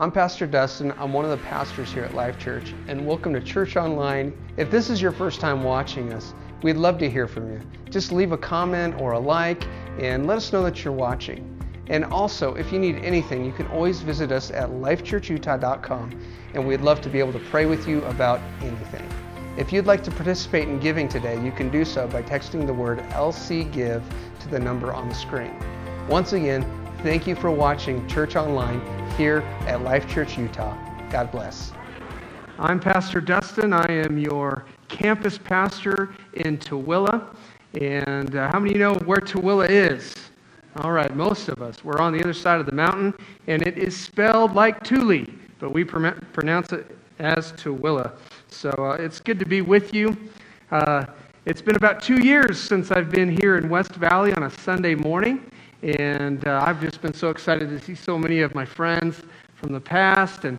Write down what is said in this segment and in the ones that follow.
I'm Pastor Dustin. I'm one of the pastors here at Life Church, and welcome to Church Online. If this is your first time watching us, we'd love to hear from you. Just leave a comment or a like and let us know that you're watching. And also, if you need anything, you can always visit us at lifechurchutah.com, and we'd love to be able to pray with you about anything. If you'd like to participate in giving today, you can do so by texting the word LC Give to the number on the screen. Once again, thank you for watching Church Online here at Life Church Utah. God bless. I'm Pastor Dustin. I am your campus pastor in Tooele. And uh, how many of you know where Tooele is? All right, most of us. We're on the other side of the mountain, and it is spelled like Thule, but we pr- pronounce it as Tooele. So uh, it's good to be with you. Uh, it's been about two years since I've been here in West Valley on a Sunday morning. And uh, I've just been so excited to see so many of my friends from the past. And,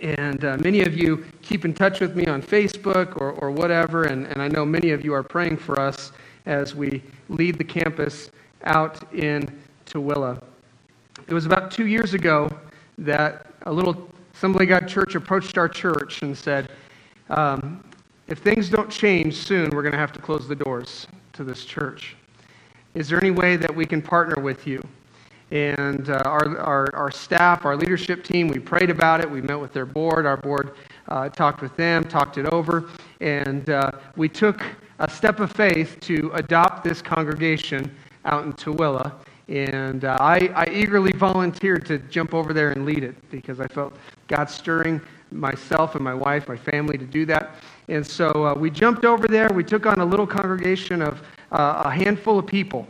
and uh, many of you keep in touch with me on Facebook or, or whatever. And, and I know many of you are praying for us as we lead the campus out in Tooele. It was about two years ago that a little Assembly God Church approached our church and said, um, if things don't change soon, we're going to have to close the doors to this church. Is there any way that we can partner with you? And uh, our, our, our staff, our leadership team, we prayed about it. We met with their board. Our board uh, talked with them, talked it over, and uh, we took a step of faith to adopt this congregation out in Tooele. And uh, I, I eagerly volunteered to jump over there and lead it because I felt God stirring myself and my wife, my family to do that. And so uh, we jumped over there. We took on a little congregation of uh, a handful of people.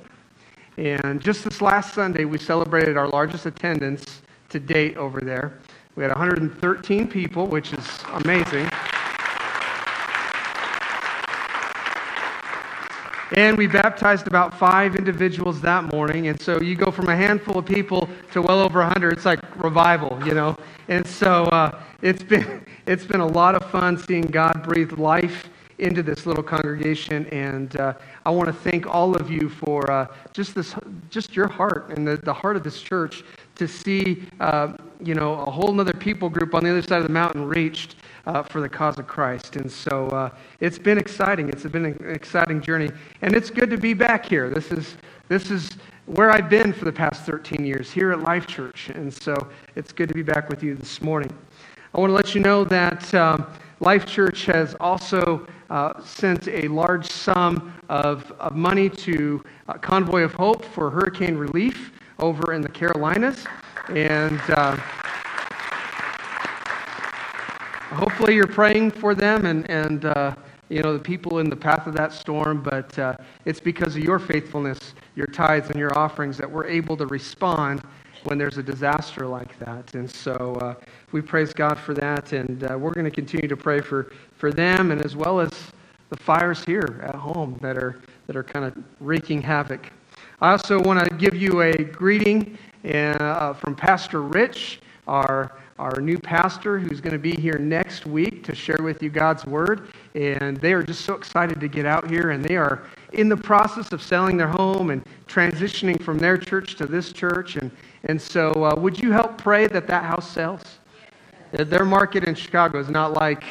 And just this last Sunday, we celebrated our largest attendance to date over there. We had 113 people, which is amazing. And we baptized about five individuals that morning. And so you go from a handful of people to well over 100. It's like revival, you know. And so uh, it's, been, it's been a lot of fun seeing God breathe life into this little congregation. And uh, I want to thank all of you for uh, just, this, just your heart and the, the heart of this church to see uh, you know, a whole other people group on the other side of the mountain reached uh, for the cause of Christ. And so uh, it's been exciting. It's been an exciting journey. And it's good to be back here. This is, this is where I've been for the past 13 years, here at Life Church. And so it's good to be back with you this morning. I want to let you know that um, Life Church has also uh, sent a large sum of, of money to uh, Convoy of Hope for hurricane relief over in the Carolinas. And. Uh, hopefully you're praying for them and, and uh, you know, the people in the path of that storm, but uh, it's because of your faithfulness, your tithes, and your offerings that we're able to respond when there's a disaster like that. And so uh, we praise God for that, and uh, we're going to continue to pray for, for them and as well as the fires here at home that are, that are kind of wreaking havoc. I also want to give you a greeting uh, from Pastor Rich, our our new pastor who's going to be here next week to share with you God's word. And they are just so excited to get out here, and they are in the process of selling their home and transitioning from their church to this church. And, and so, uh, would you help pray that that house sells? Their market in Chicago is not like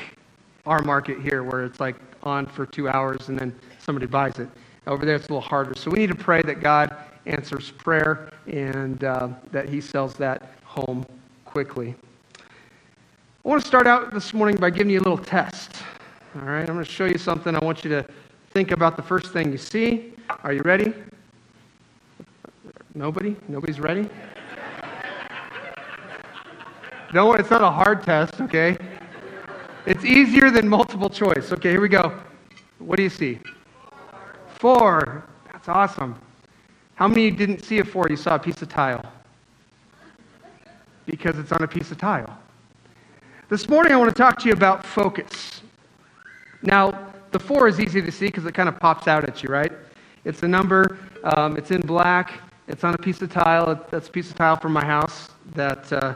our market here, where it's like on for two hours and then somebody buys it. Over there, it's a little harder. So, we need to pray that God answers prayer and uh, that He sells that home quickly. I want to start out this morning by giving you a little test. All right, I'm going to show you something. I want you to think about the first thing you see. Are you ready? Nobody? Nobody's ready? No, it's not a hard test, okay? It's easier than multiple choice. Okay, here we go. What do you see? Four. That's awesome. How many didn't see a four? You saw a piece of tile. Because it's on a piece of tile. This morning, I want to talk to you about focus. Now, the four is easy to see because it kind of pops out at you, right? It's a number, um, it's in black, it's on a piece of tile. That's a piece of tile from my house that uh,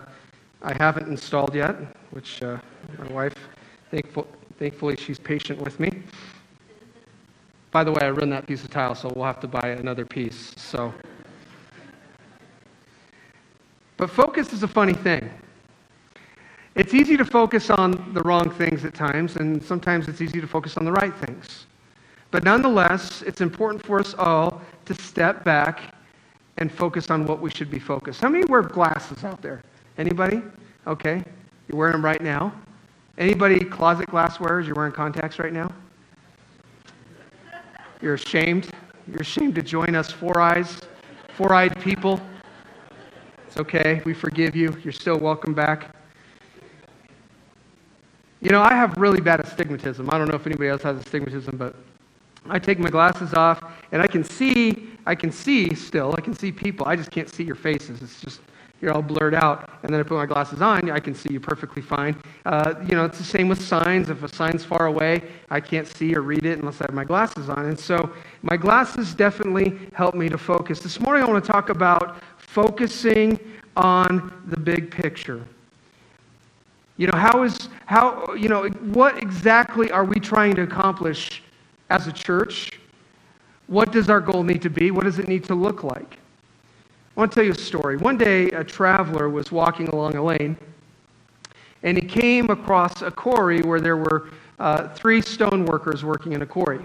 I haven't installed yet, which uh, my wife, thankful, thankfully, she's patient with me. By the way, I ruined that piece of tile, so we'll have to buy another piece. So, but focus is a funny thing. It's easy to focus on the wrong things at times, and sometimes it's easy to focus on the right things. But nonetheless, it's important for us all to step back and focus on what we should be focused. How many wear glasses out there? Anybody? Okay. You're wearing them right now. Anybody closet glass wearers? You're wearing contacts right now? You're ashamed? You're ashamed to join us four eyes, four eyed people? It's okay. We forgive you. You're still welcome back. You know, I have really bad astigmatism. I don't know if anybody else has astigmatism, but I take my glasses off and I can see, I can see still, I can see people. I just can't see your faces. It's just, you're all blurred out. And then I put my glasses on, I can see you perfectly fine. Uh, you know, it's the same with signs. If a sign's far away, I can't see or read it unless I have my glasses on. And so my glasses definitely help me to focus. This morning I want to talk about focusing on the big picture. You know, how is, how, you know, what exactly are we trying to accomplish as a church? What does our goal need to be? What does it need to look like? I want to tell you a story. One day, a traveler was walking along a lane, and he came across a quarry where there were uh, three stone workers working in a quarry.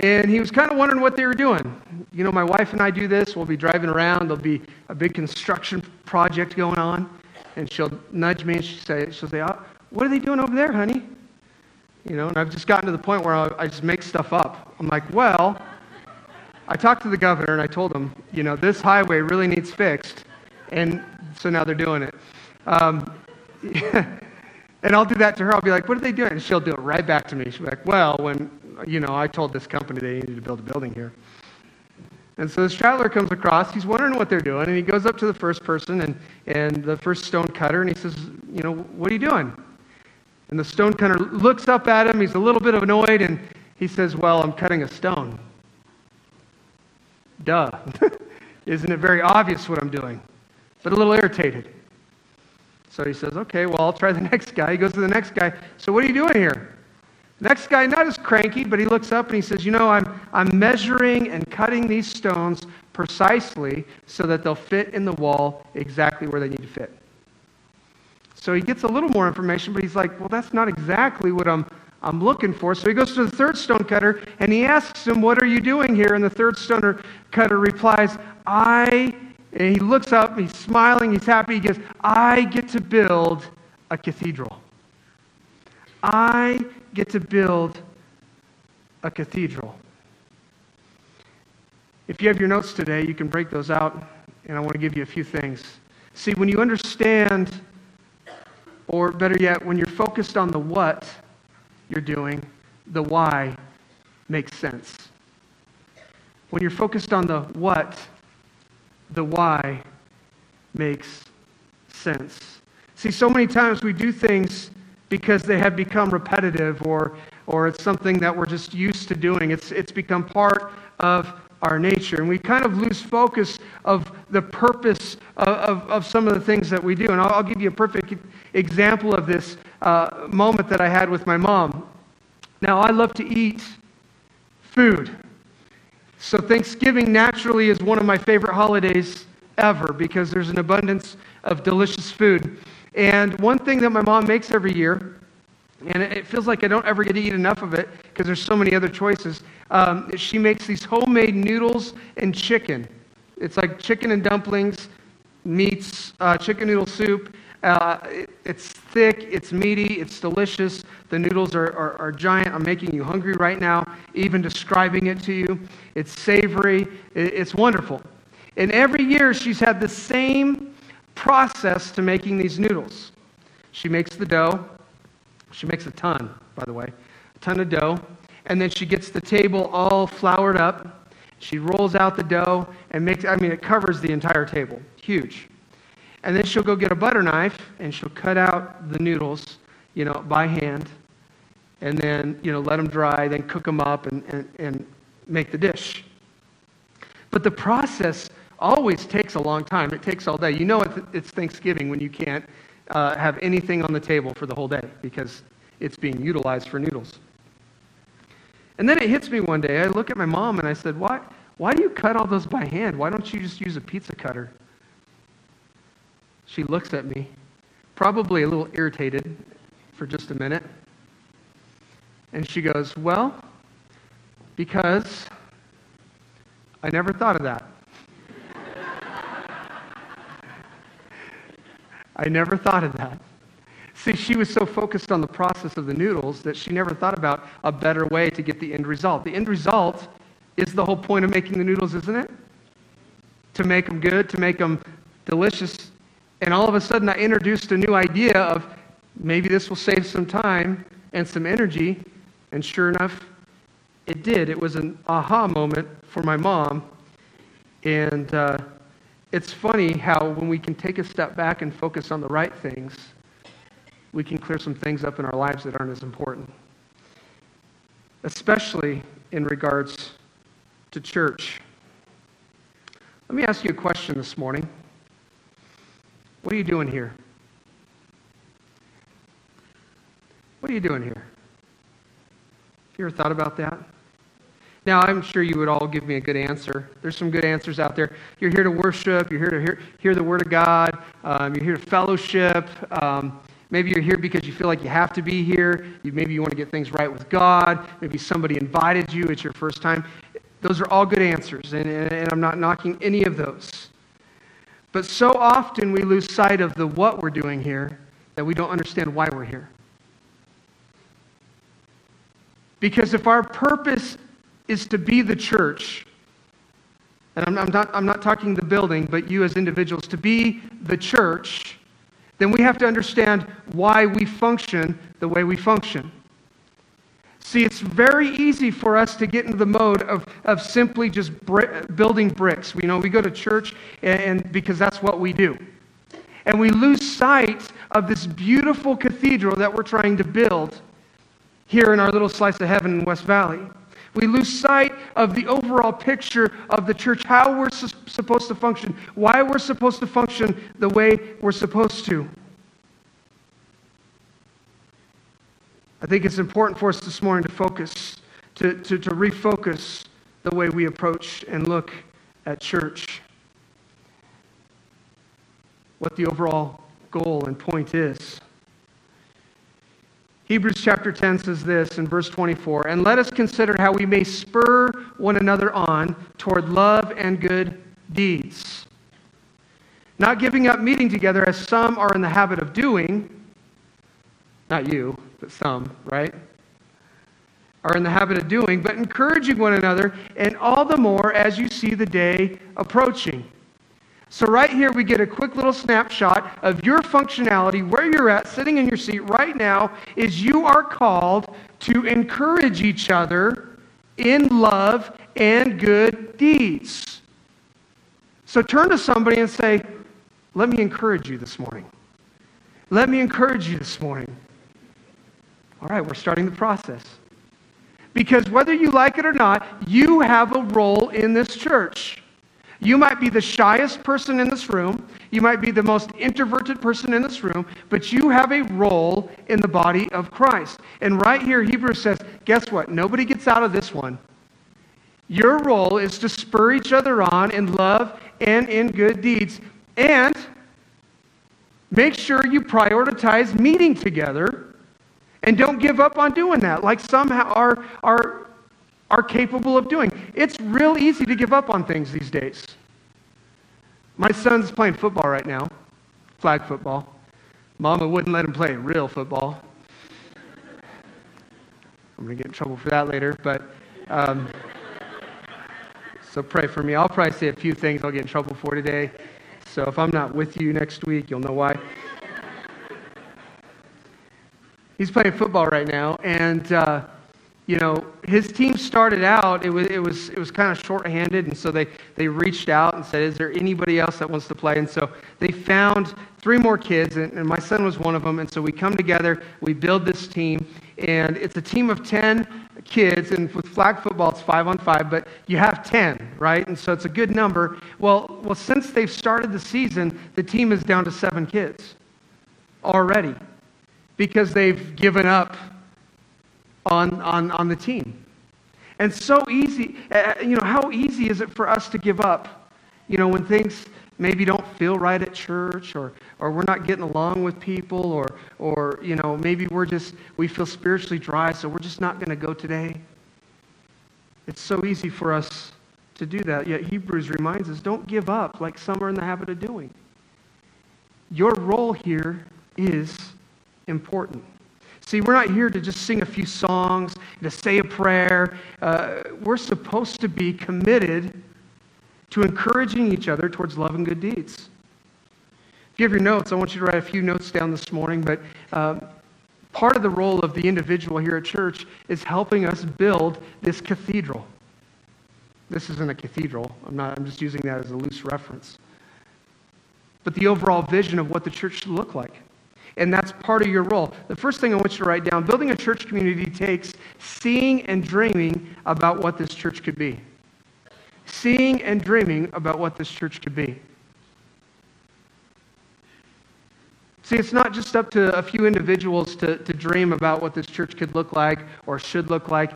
And he was kind of wondering what they were doing. You know, my wife and I do this. We'll be driving around. There'll be a big construction project going on. And she'll nudge me and she'll say, she'll say oh, What are they doing over there, honey? You know, and I've just gotten to the point where I just make stuff up. I'm like, well, I talked to the governor and I told him, you know, this highway really needs fixed. And so now they're doing it. Um, and I'll do that to her. I'll be like, what are they doing? And she'll do it right back to me. She'll be like, well, when, you know, I told this company they needed to build a building here. And so this traveler comes across, he's wondering what they're doing, and he goes up to the first person and, and the first stone cutter, and he says, you know, what are you doing? And the stone cutter looks up at him. He's a little bit annoyed, and he says, Well, I'm cutting a stone. Duh. Isn't it very obvious what I'm doing? But a little irritated. So he says, Okay, well, I'll try the next guy. He goes to the next guy. So, what are you doing here? Next guy, not as cranky, but he looks up and he says, You know, I'm, I'm measuring and cutting these stones precisely so that they'll fit in the wall exactly where they need to fit. So he gets a little more information, but he's like, well, that's not exactly what I'm, I'm looking for. So he goes to the third stone cutter and he asks him, What are you doing here? And the third stone cutter replies, I, and he looks up, he's smiling, he's happy. He goes, I get to build a cathedral. I get to build a cathedral. If you have your notes today, you can break those out, and I want to give you a few things. See, when you understand or better yet, when you're focused on the what you're doing, the why makes sense. When you're focused on the what, the why makes sense. See, so many times we do things because they have become repetitive or, or it's something that we're just used to doing. It's, it's become part of our nature. And we kind of lose focus of the purpose of, of, of some of the things that we do. And I'll, I'll give you a perfect example of this uh, moment that I had with my mom. Now, I love to eat food. So, Thanksgiving naturally is one of my favorite holidays ever because there's an abundance of delicious food. And one thing that my mom makes every year, and it feels like I don't ever get to eat enough of it because there's so many other choices, um, she makes these homemade noodles and chicken. It's like chicken and dumplings, meats, uh, chicken noodle soup. Uh, it, it's thick, it's meaty, it's delicious. The noodles are, are, are, giant. I'm making you hungry right now, even describing it to you. It's savory, it, it's wonderful. And every year she's had the same process to making these noodles. She makes the dough. She makes a ton, by the way, a ton of dough and then she gets the table all floured up. She rolls out the dough and makes, I mean, it covers the entire table. Huge. And then she'll go get a butter knife and she'll cut out the noodles, you know, by hand. And then, you know, let them dry, then cook them up and, and, and make the dish. But the process always takes a long time. It takes all day. You know it's Thanksgiving when you can't uh, have anything on the table for the whole day because it's being utilized for noodles. And then it hits me one day. I look at my mom and I said, Why, why do you cut all those by hand? Why don't you just use a pizza cutter? She looks at me, probably a little irritated for just a minute. And she goes, Well, because I never thought of that. I never thought of that. See, she was so focused on the process of the noodles that she never thought about a better way to get the end result. The end result is the whole point of making the noodles, isn't it? To make them good, to make them delicious. And all of a sudden, I introduced a new idea of maybe this will save some time and some energy. And sure enough, it did. It was an aha moment for my mom. And uh, it's funny how when we can take a step back and focus on the right things, we can clear some things up in our lives that aren't as important. Especially in regards to church. Let me ask you a question this morning. What are you doing here? What are you doing here? Have you ever thought about that? Now, I'm sure you would all give me a good answer. There's some good answers out there. You're here to worship. You're here to hear, hear the Word of God. Um, you're here to fellowship. Um, maybe you're here because you feel like you have to be here. You, maybe you want to get things right with God. Maybe somebody invited you. It's your first time. Those are all good answers, and, and I'm not knocking any of those. But so often we lose sight of the what we're doing here that we don't understand why we're here. Because if our purpose is to be the church. And I'm, I'm, not, I'm not talking the building, but you as individuals, to be the church, then we have to understand why we function the way we function. See, it's very easy for us to get into the mode of, of simply just building bricks. You know, we go to church and, and because that's what we do. And we lose sight of this beautiful cathedral that we're trying to build here in our little slice of heaven in West Valley. We lose sight of the overall picture of the church, how we're su- supposed to function, why we're supposed to function the way we're supposed to. I think it's important for us this morning to focus, to, to, to refocus the way we approach and look at church. What the overall goal and point is. Hebrews chapter 10 says this in verse 24 And let us consider how we may spur one another on toward love and good deeds. Not giving up meeting together as some are in the habit of doing, not you, but some, right? Are in the habit of doing, but encouraging one another, and all the more as you see the day approaching. So, right here, we get a quick little snapshot of your functionality, where you're at, sitting in your seat right now, is you are called to encourage each other in love and good deeds. So, turn to somebody and say, Let me encourage you this morning. Let me encourage you this morning. All right, we're starting the process. Because whether you like it or not, you have a role in this church. You might be the shyest person in this room. You might be the most introverted person in this room, but you have a role in the body of Christ. And right here, Hebrews says, guess what? Nobody gets out of this one. Your role is to spur each other on in love and in good deeds. And make sure you prioritize meeting together and don't give up on doing that, like some are, are are capable of doing. It's real easy to give up on things these days. My son's playing football right now, flag football. Mama wouldn't let him play real football. I'm going to get in trouble for that later, but um, so pray for me. I'll probably say a few things I'll get in trouble for today. So if I'm not with you next week, you'll know why. He's playing football right now, and uh, you know, his team started out, it was, it was, it was kind of shorthanded, and so they, they reached out and said, Is there anybody else that wants to play? And so they found three more kids, and, and my son was one of them. And so we come together, we build this team, and it's a team of 10 kids, and with flag football, it's five on five, but you have 10, right? And so it's a good number. Well, well since they've started the season, the team is down to seven kids already because they've given up on, on, on the team. And so easy, uh, you know, how easy is it for us to give up, you know, when things maybe don't feel right at church or, or we're not getting along with people or, or you know maybe we're just we feel spiritually dry so we're just not going to go today? It's so easy for us to do that. Yet hebrews reminds us don't give up like some are in the habit of doing. Your role here is important see we're not here to just sing a few songs to say a prayer uh, we're supposed to be committed to encouraging each other towards love and good deeds. If you have your notes, I want you to write a few notes down this morning, but um, part of the role of the individual here at church is helping us build this cathedral. This isn't a cathedral. I'm, not, I'm just using that as a loose reference. But the overall vision of what the church should look like. And that's part of your role. The first thing I want you to write down building a church community takes seeing and dreaming about what this church could be seeing and dreaming about what this church could be. See, it's not just up to a few individuals to, to dream about what this church could look like or should look like.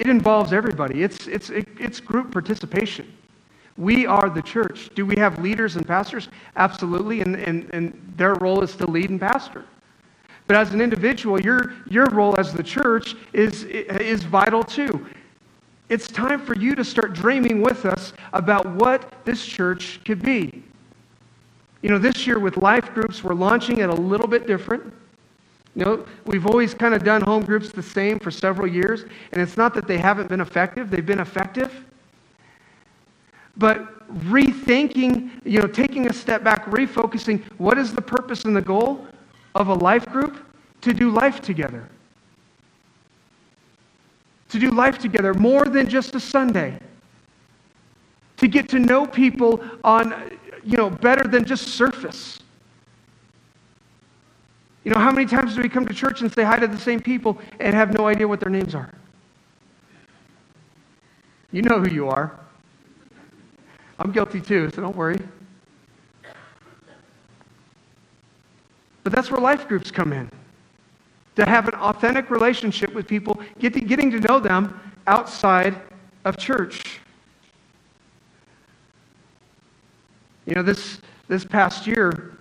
It involves everybody, it's, it's, it, it's group participation. We are the church. Do we have leaders and pastors? Absolutely, and, and, and their role is to lead and pastor. But as an individual, your, your role as the church is, is vital too. It's time for you to start dreaming with us about what this church could be. You know, this year with life groups, we're launching it a little bit different. You know, we've always kind of done home groups the same for several years, and it's not that they haven't been effective, they've been effective. But rethinking, you know, taking a step back, refocusing, what is the purpose and the goal of a life group? To do life together to do life together more than just a Sunday, to get to know people on, you know, better than just surface. You know, how many times do we come to church and say hi to the same people and have no idea what their names are? You know who you are. I'm guilty too, so don't worry. But that's where life groups come in to have an authentic relationship with people, get to, getting to know them outside of church. You know, this, this past year,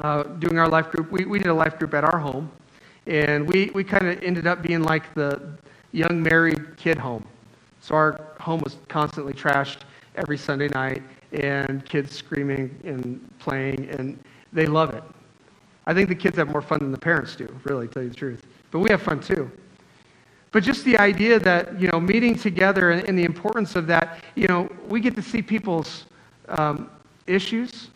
uh, doing our life group, we, we did a life group at our home, and we, we kind of ended up being like the young married kid home. So our home was constantly trashed every Sunday night, and kids screaming and playing, and they love it. I think the kids have more fun than the parents do, really, to tell you the truth. But we have fun too. But just the idea that, you know, meeting together and, and the importance of that, you know, we get to see people's um, issues.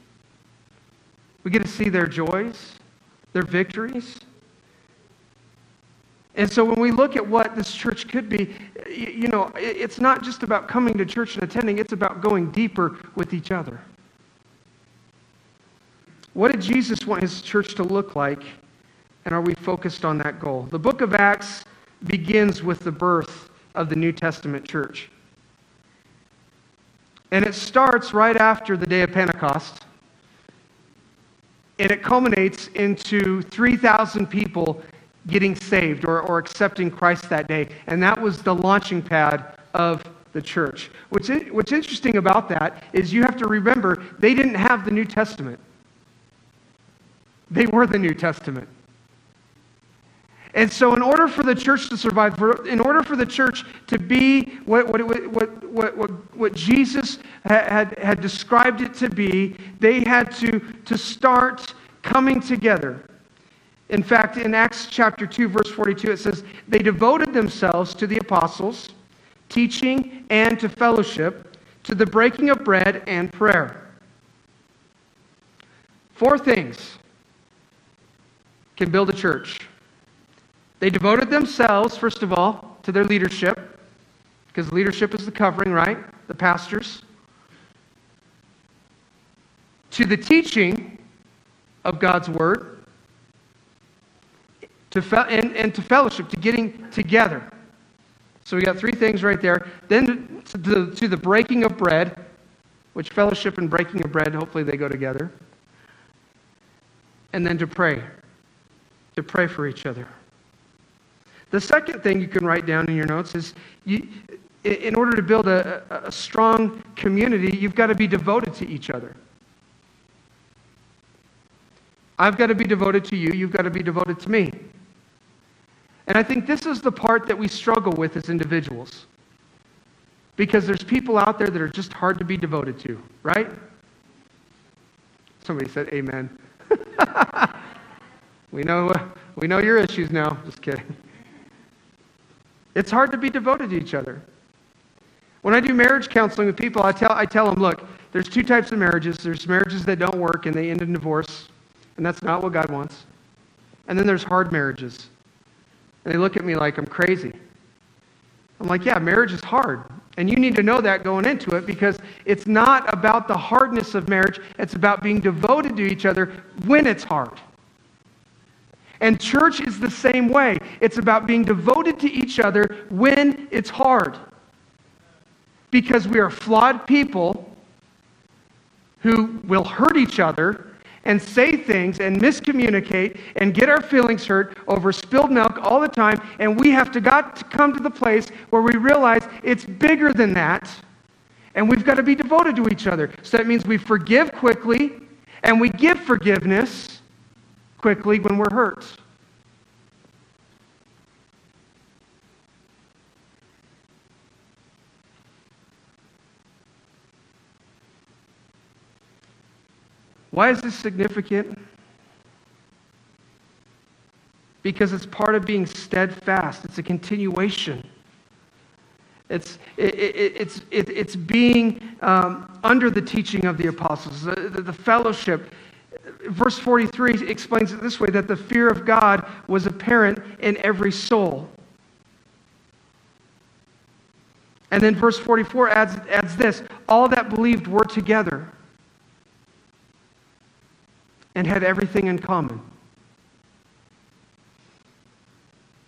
We get to see their joys, their victories. And so when we look at what this church could be, you know, it's not just about coming to church and attending, it's about going deeper with each other. What did Jesus want his church to look like? And are we focused on that goal? The book of Acts begins with the birth of the New Testament church. And it starts right after the day of Pentecost. And it culminates into 3,000 people getting saved or, or accepting Christ that day. And that was the launching pad of the church. What's, in, what's interesting about that is you have to remember they didn't have the New Testament. They were the New Testament. And so, in order for the church to survive, in order for the church to be what, what, what, what, what, what Jesus had, had described it to be, they had to, to start coming together. In fact, in Acts chapter 2, verse 42, it says, They devoted themselves to the apostles, teaching, and to fellowship, to the breaking of bread and prayer. Four things can build a church. They devoted themselves, first of all, to their leadership, because leadership is the covering, right? The pastors. To the teaching of God's word, to fe- and, and to fellowship, to getting together. So we got three things right there. Then to the, to the breaking of bread, which fellowship and breaking of bread, hopefully they go together. And then to pray to pray for each other. The second thing you can write down in your notes is you, in order to build a, a strong community, you've got to be devoted to each other. I've got to be devoted to you, you've got to be devoted to me. And I think this is the part that we struggle with as individuals. Because there's people out there that are just hard to be devoted to, right? Somebody said amen. we know we know your issues now. Just kidding. It's hard to be devoted to each other. When I do marriage counseling with people, I tell, I tell them, look, there's two types of marriages. There's marriages that don't work and they end in divorce, and that's not what God wants. And then there's hard marriages. And they look at me like I'm crazy. I'm like, yeah, marriage is hard. And you need to know that going into it because it's not about the hardness of marriage, it's about being devoted to each other when it's hard. And church is the same way. It's about being devoted to each other when it's hard. Because we are flawed people who will hurt each other and say things and miscommunicate and get our feelings hurt over spilled milk all the time. And we have to got to come to the place where we realize it's bigger than that. And we've got to be devoted to each other. So that means we forgive quickly and we give forgiveness quickly when we're hurt. Why is this significant? Because it's part of being steadfast, it's a continuation. It's, it, it, it's, it, it's being um, under the teaching of the apostles, the, the, the fellowship verse 43 explains it this way that the fear of God was apparent in every soul. And then verse 44 adds, adds this all that believed were together and had everything in common.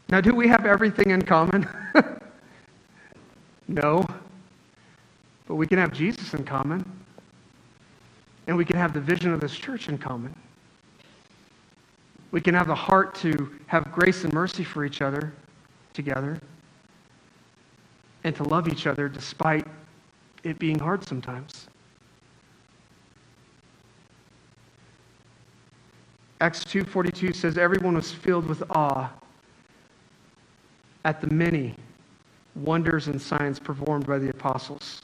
Now, do we have everything in common? no. But we can have Jesus in common and we can have the vision of this church in common. We can have the heart to have grace and mercy for each other together and to love each other despite it being hard sometimes. Acts 2:42 says everyone was filled with awe at the many wonders and signs performed by the apostles.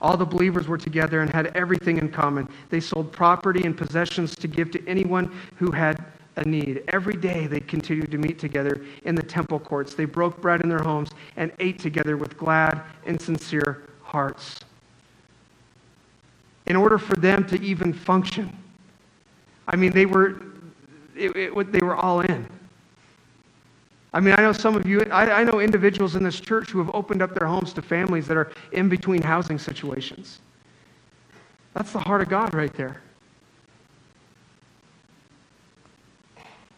All the believers were together and had everything in common. They sold property and possessions to give to anyone who had a need. Every day they continued to meet together in the temple courts. They broke bread in their homes and ate together with glad and sincere hearts. In order for them to even function, I mean, they were, it, it, they were all in. I mean, I know some of you, I, I know individuals in this church who have opened up their homes to families that are in between housing situations. That's the heart of God right there.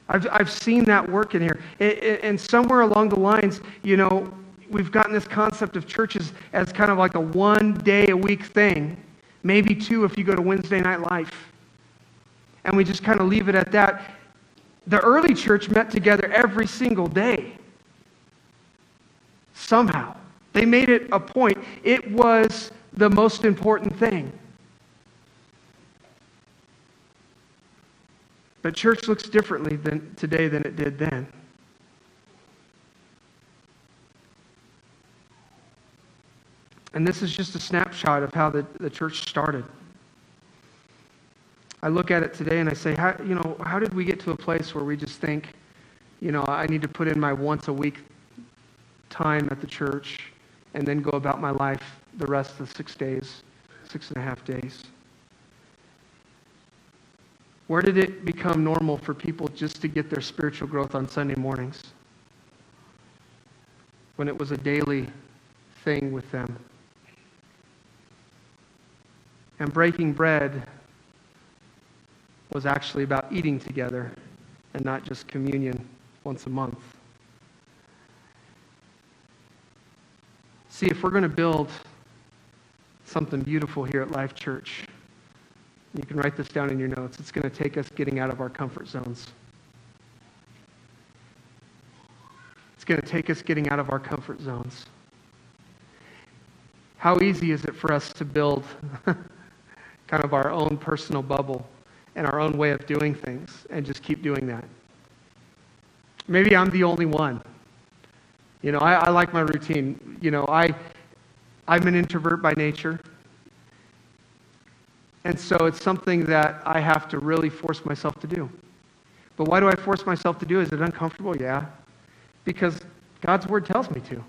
I've, I've seen that work in here. And somewhere along the lines, you know, we've gotten this concept of churches as kind of like a one day a week thing, maybe two if you go to Wednesday Night Life. And we just kind of leave it at that. The early church met together every single day. Somehow. They made it a point. It was the most important thing. But church looks differently than, today than it did then. And this is just a snapshot of how the, the church started. I look at it today and I say, how, you know, how did we get to a place where we just think, you know, I need to put in my once a week time at the church and then go about my life the rest of the six days, six and a half days? Where did it become normal for people just to get their spiritual growth on Sunday mornings? When it was a daily thing with them. And breaking bread was actually about eating together and not just communion once a month. See, if we're going to build something beautiful here at Life Church, you can write this down in your notes, it's going to take us getting out of our comfort zones. It's going to take us getting out of our comfort zones. How easy is it for us to build kind of our own personal bubble and our own way of doing things and just keep doing that. Maybe I'm the only one. You know, I, I like my routine. You know, I, I'm an introvert by nature. And so it's something that I have to really force myself to do. But why do I force myself to do? Is it uncomfortable? Yeah. Because God's word tells me to.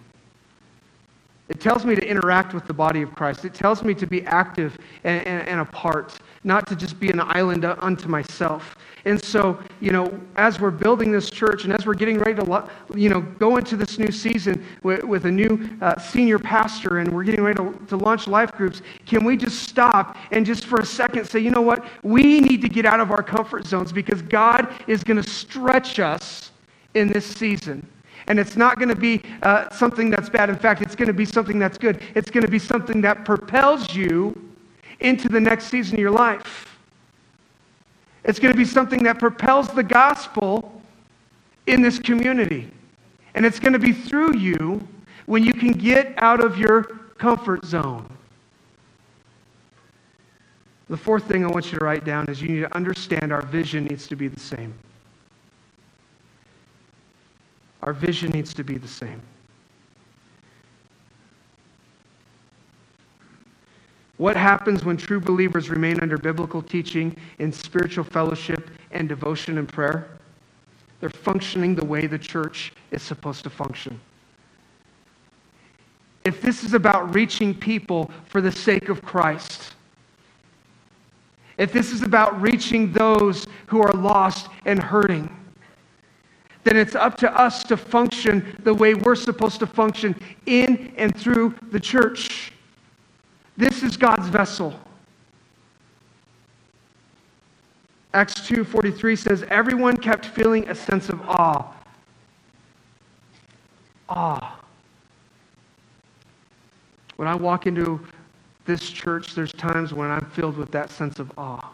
It tells me to interact with the body of Christ. It tells me to be active and, and, and, a part, not to just be an island unto myself. And so, you know, as we're building this church and as we're getting ready to, you know, go into this new season with, with a new uh, senior pastor and we're getting ready to, to launch life groups, can we just stop and just for a second say, you know what? We need to get out of our comfort zones because God is going to stretch us in this season. And it's not going to be uh, something that's bad. In fact, it's going to be something that's good. It's going to be something that propels you into the next season of your life. It's going to be something that propels the gospel in this community. And it's going to be through you when you can get out of your comfort zone. The fourth thing I want you to write down is you need to understand our vision needs to be the same. Our vision needs to be the same. What happens when true believers remain under biblical teaching in spiritual fellowship and devotion and prayer? They're functioning the way the church is supposed to function. If this is about reaching people for the sake of Christ, if this is about reaching those who are lost and hurting, then it's up to us to function the way we're supposed to function in and through the church. This is God's vessel. Acts 2:43 says everyone kept feeling a sense of awe. Awe. When I walk into this church, there's times when I'm filled with that sense of awe.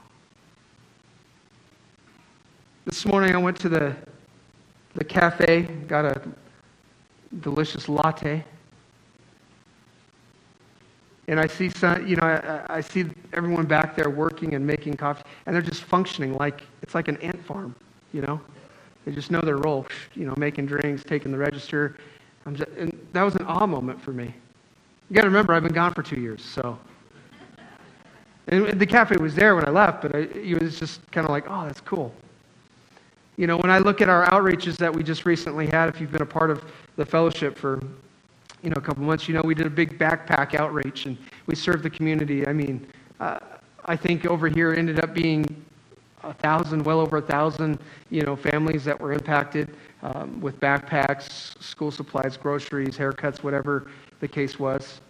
This morning I went to the the cafe, got a delicious latte. And I see some, you know, I, I, see everyone back there working and making coffee, and they're just functioning like it's like an ant farm, you know. They just know their role, you know, making drinks, taking the register. Just, and that was an awe moment for me. You got to remember, I've been gone for two years, so. And the cafe was there when I left, but I, it was just kind of like, oh, that's cool. You know, when I look at our outreaches that we just recently had, if you've been a part of the fellowship for, you know, a couple months, you know, we did a big backpack outreach and we served the community. I mean, uh, I think over here ended up being a thousand, well over a thousand, you know, families that were impacted um, with backpacks, school supplies, groceries, haircuts, whatever the case was.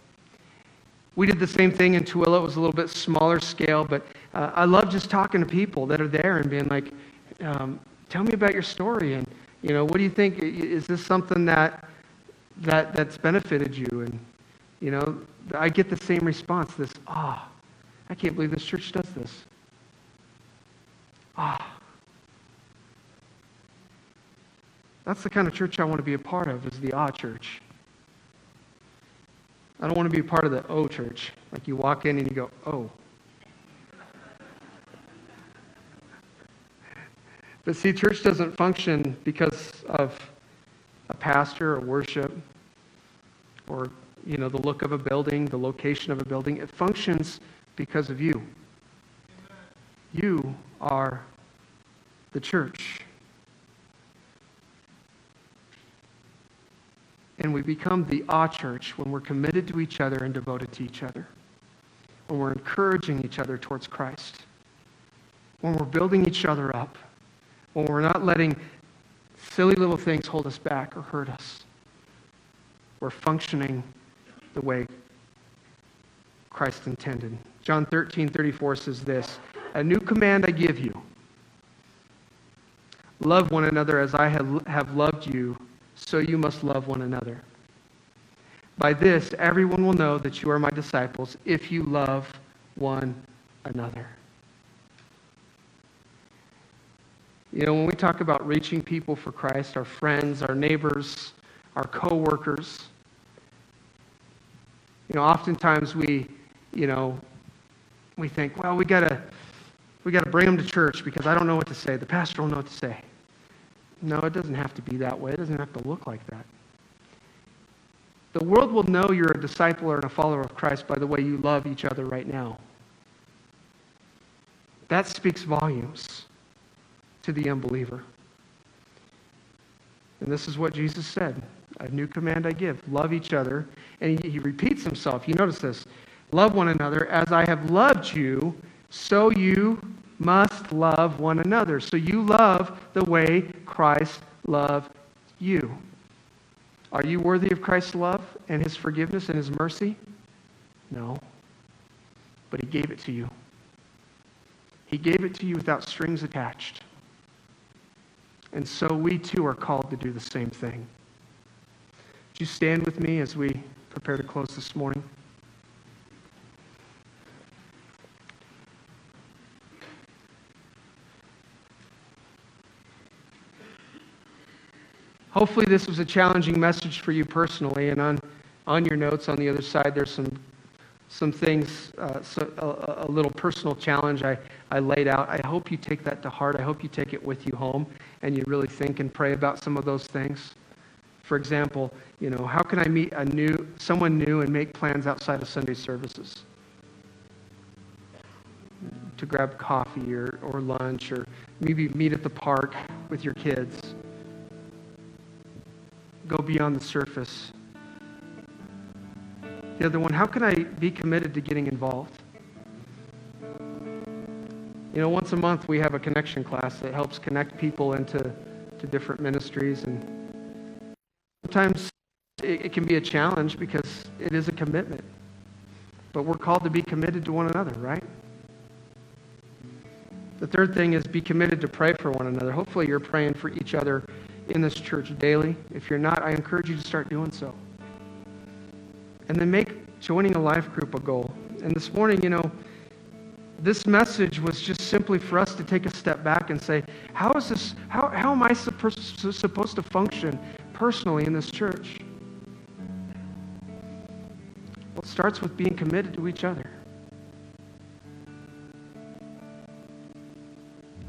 We did the same thing in Tooele. It was a little bit smaller scale, but uh, I love just talking to people that are there and being like, um, tell me about your story and you know what do you think is this something that that that's benefited you. And you know i get the same response this ah oh, i can't believe this church does this. Ah. Oh. that's the kind of church i want to be a part of is the ah church. I don't want to be a part of the o church. Like you walk in and you go oh. But see, church doesn't function because of a pastor or worship or you know the look of a building, the location of a building. It functions because of you. You are the church. And we become the ah church when we're committed to each other and devoted to each other. When we're encouraging each other towards Christ. When we're building each other up when we're not letting silly little things hold us back or hurt us. We're functioning the way Christ intended. John 13, 34 says this A new command I give you love one another as I have loved you, so you must love one another. By this, everyone will know that you are my disciples if you love one another. You know, when we talk about reaching people for Christ, our friends, our neighbors, our coworkers, you know, oftentimes we, you know, we think, well, we gotta, we got to bring them to church because I don't know what to say. The pastor will know what to say. No, it doesn't have to be that way. It doesn't have to look like that. The world will know you're a disciple or a follower of Christ by the way you love each other right now. That speaks volumes to the unbeliever. And this is what Jesus said A new command I give love each other. And he, he repeats himself. You notice this love one another as I have loved you, so you must love one another. So you love the way Christ loved you. Are you worthy of Christ's love and his forgiveness and his mercy? No. But he gave it to you. He gave it to you without strings attached. And so we too are called to do the same thing. Would you stand with me as we prepare to close this morning? Hopefully, this was a challenging message for you personally. And on, on your notes on the other side, there's some, some things, uh, so, a, a, little personal challenge I, I laid out. I hope you take that to heart. I hope you take it with you home and you really think and pray about some of those things. For example, you know, how can I meet a new, someone new and make plans outside of Sunday services? To grab coffee or, or lunch or maybe meet at the park with your kids go beyond the surface. The other one, how can I be committed to getting involved? You know, once a month we have a connection class that helps connect people into to different ministries. And sometimes it, it can be a challenge because it is a commitment. But we're called to be committed to one another, right? The third thing is be committed to pray for one another. Hopefully, you're praying for each other in this church daily. If you're not, I encourage you to start doing so. And then make joining a life group a goal. And this morning, you know, this message was just simply for us to take a step back and say, how is this, how, how am I supposed to function personally in this church? Well, it starts with being committed to each other.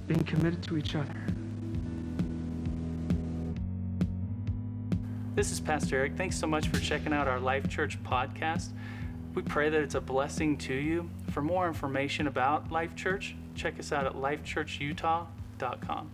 Being committed to each other. This is Pastor Eric. Thanks so much for checking out our Life Church podcast. We pray that it's a blessing to you. For more information about Life Church, check us out at lifechurchutah.com.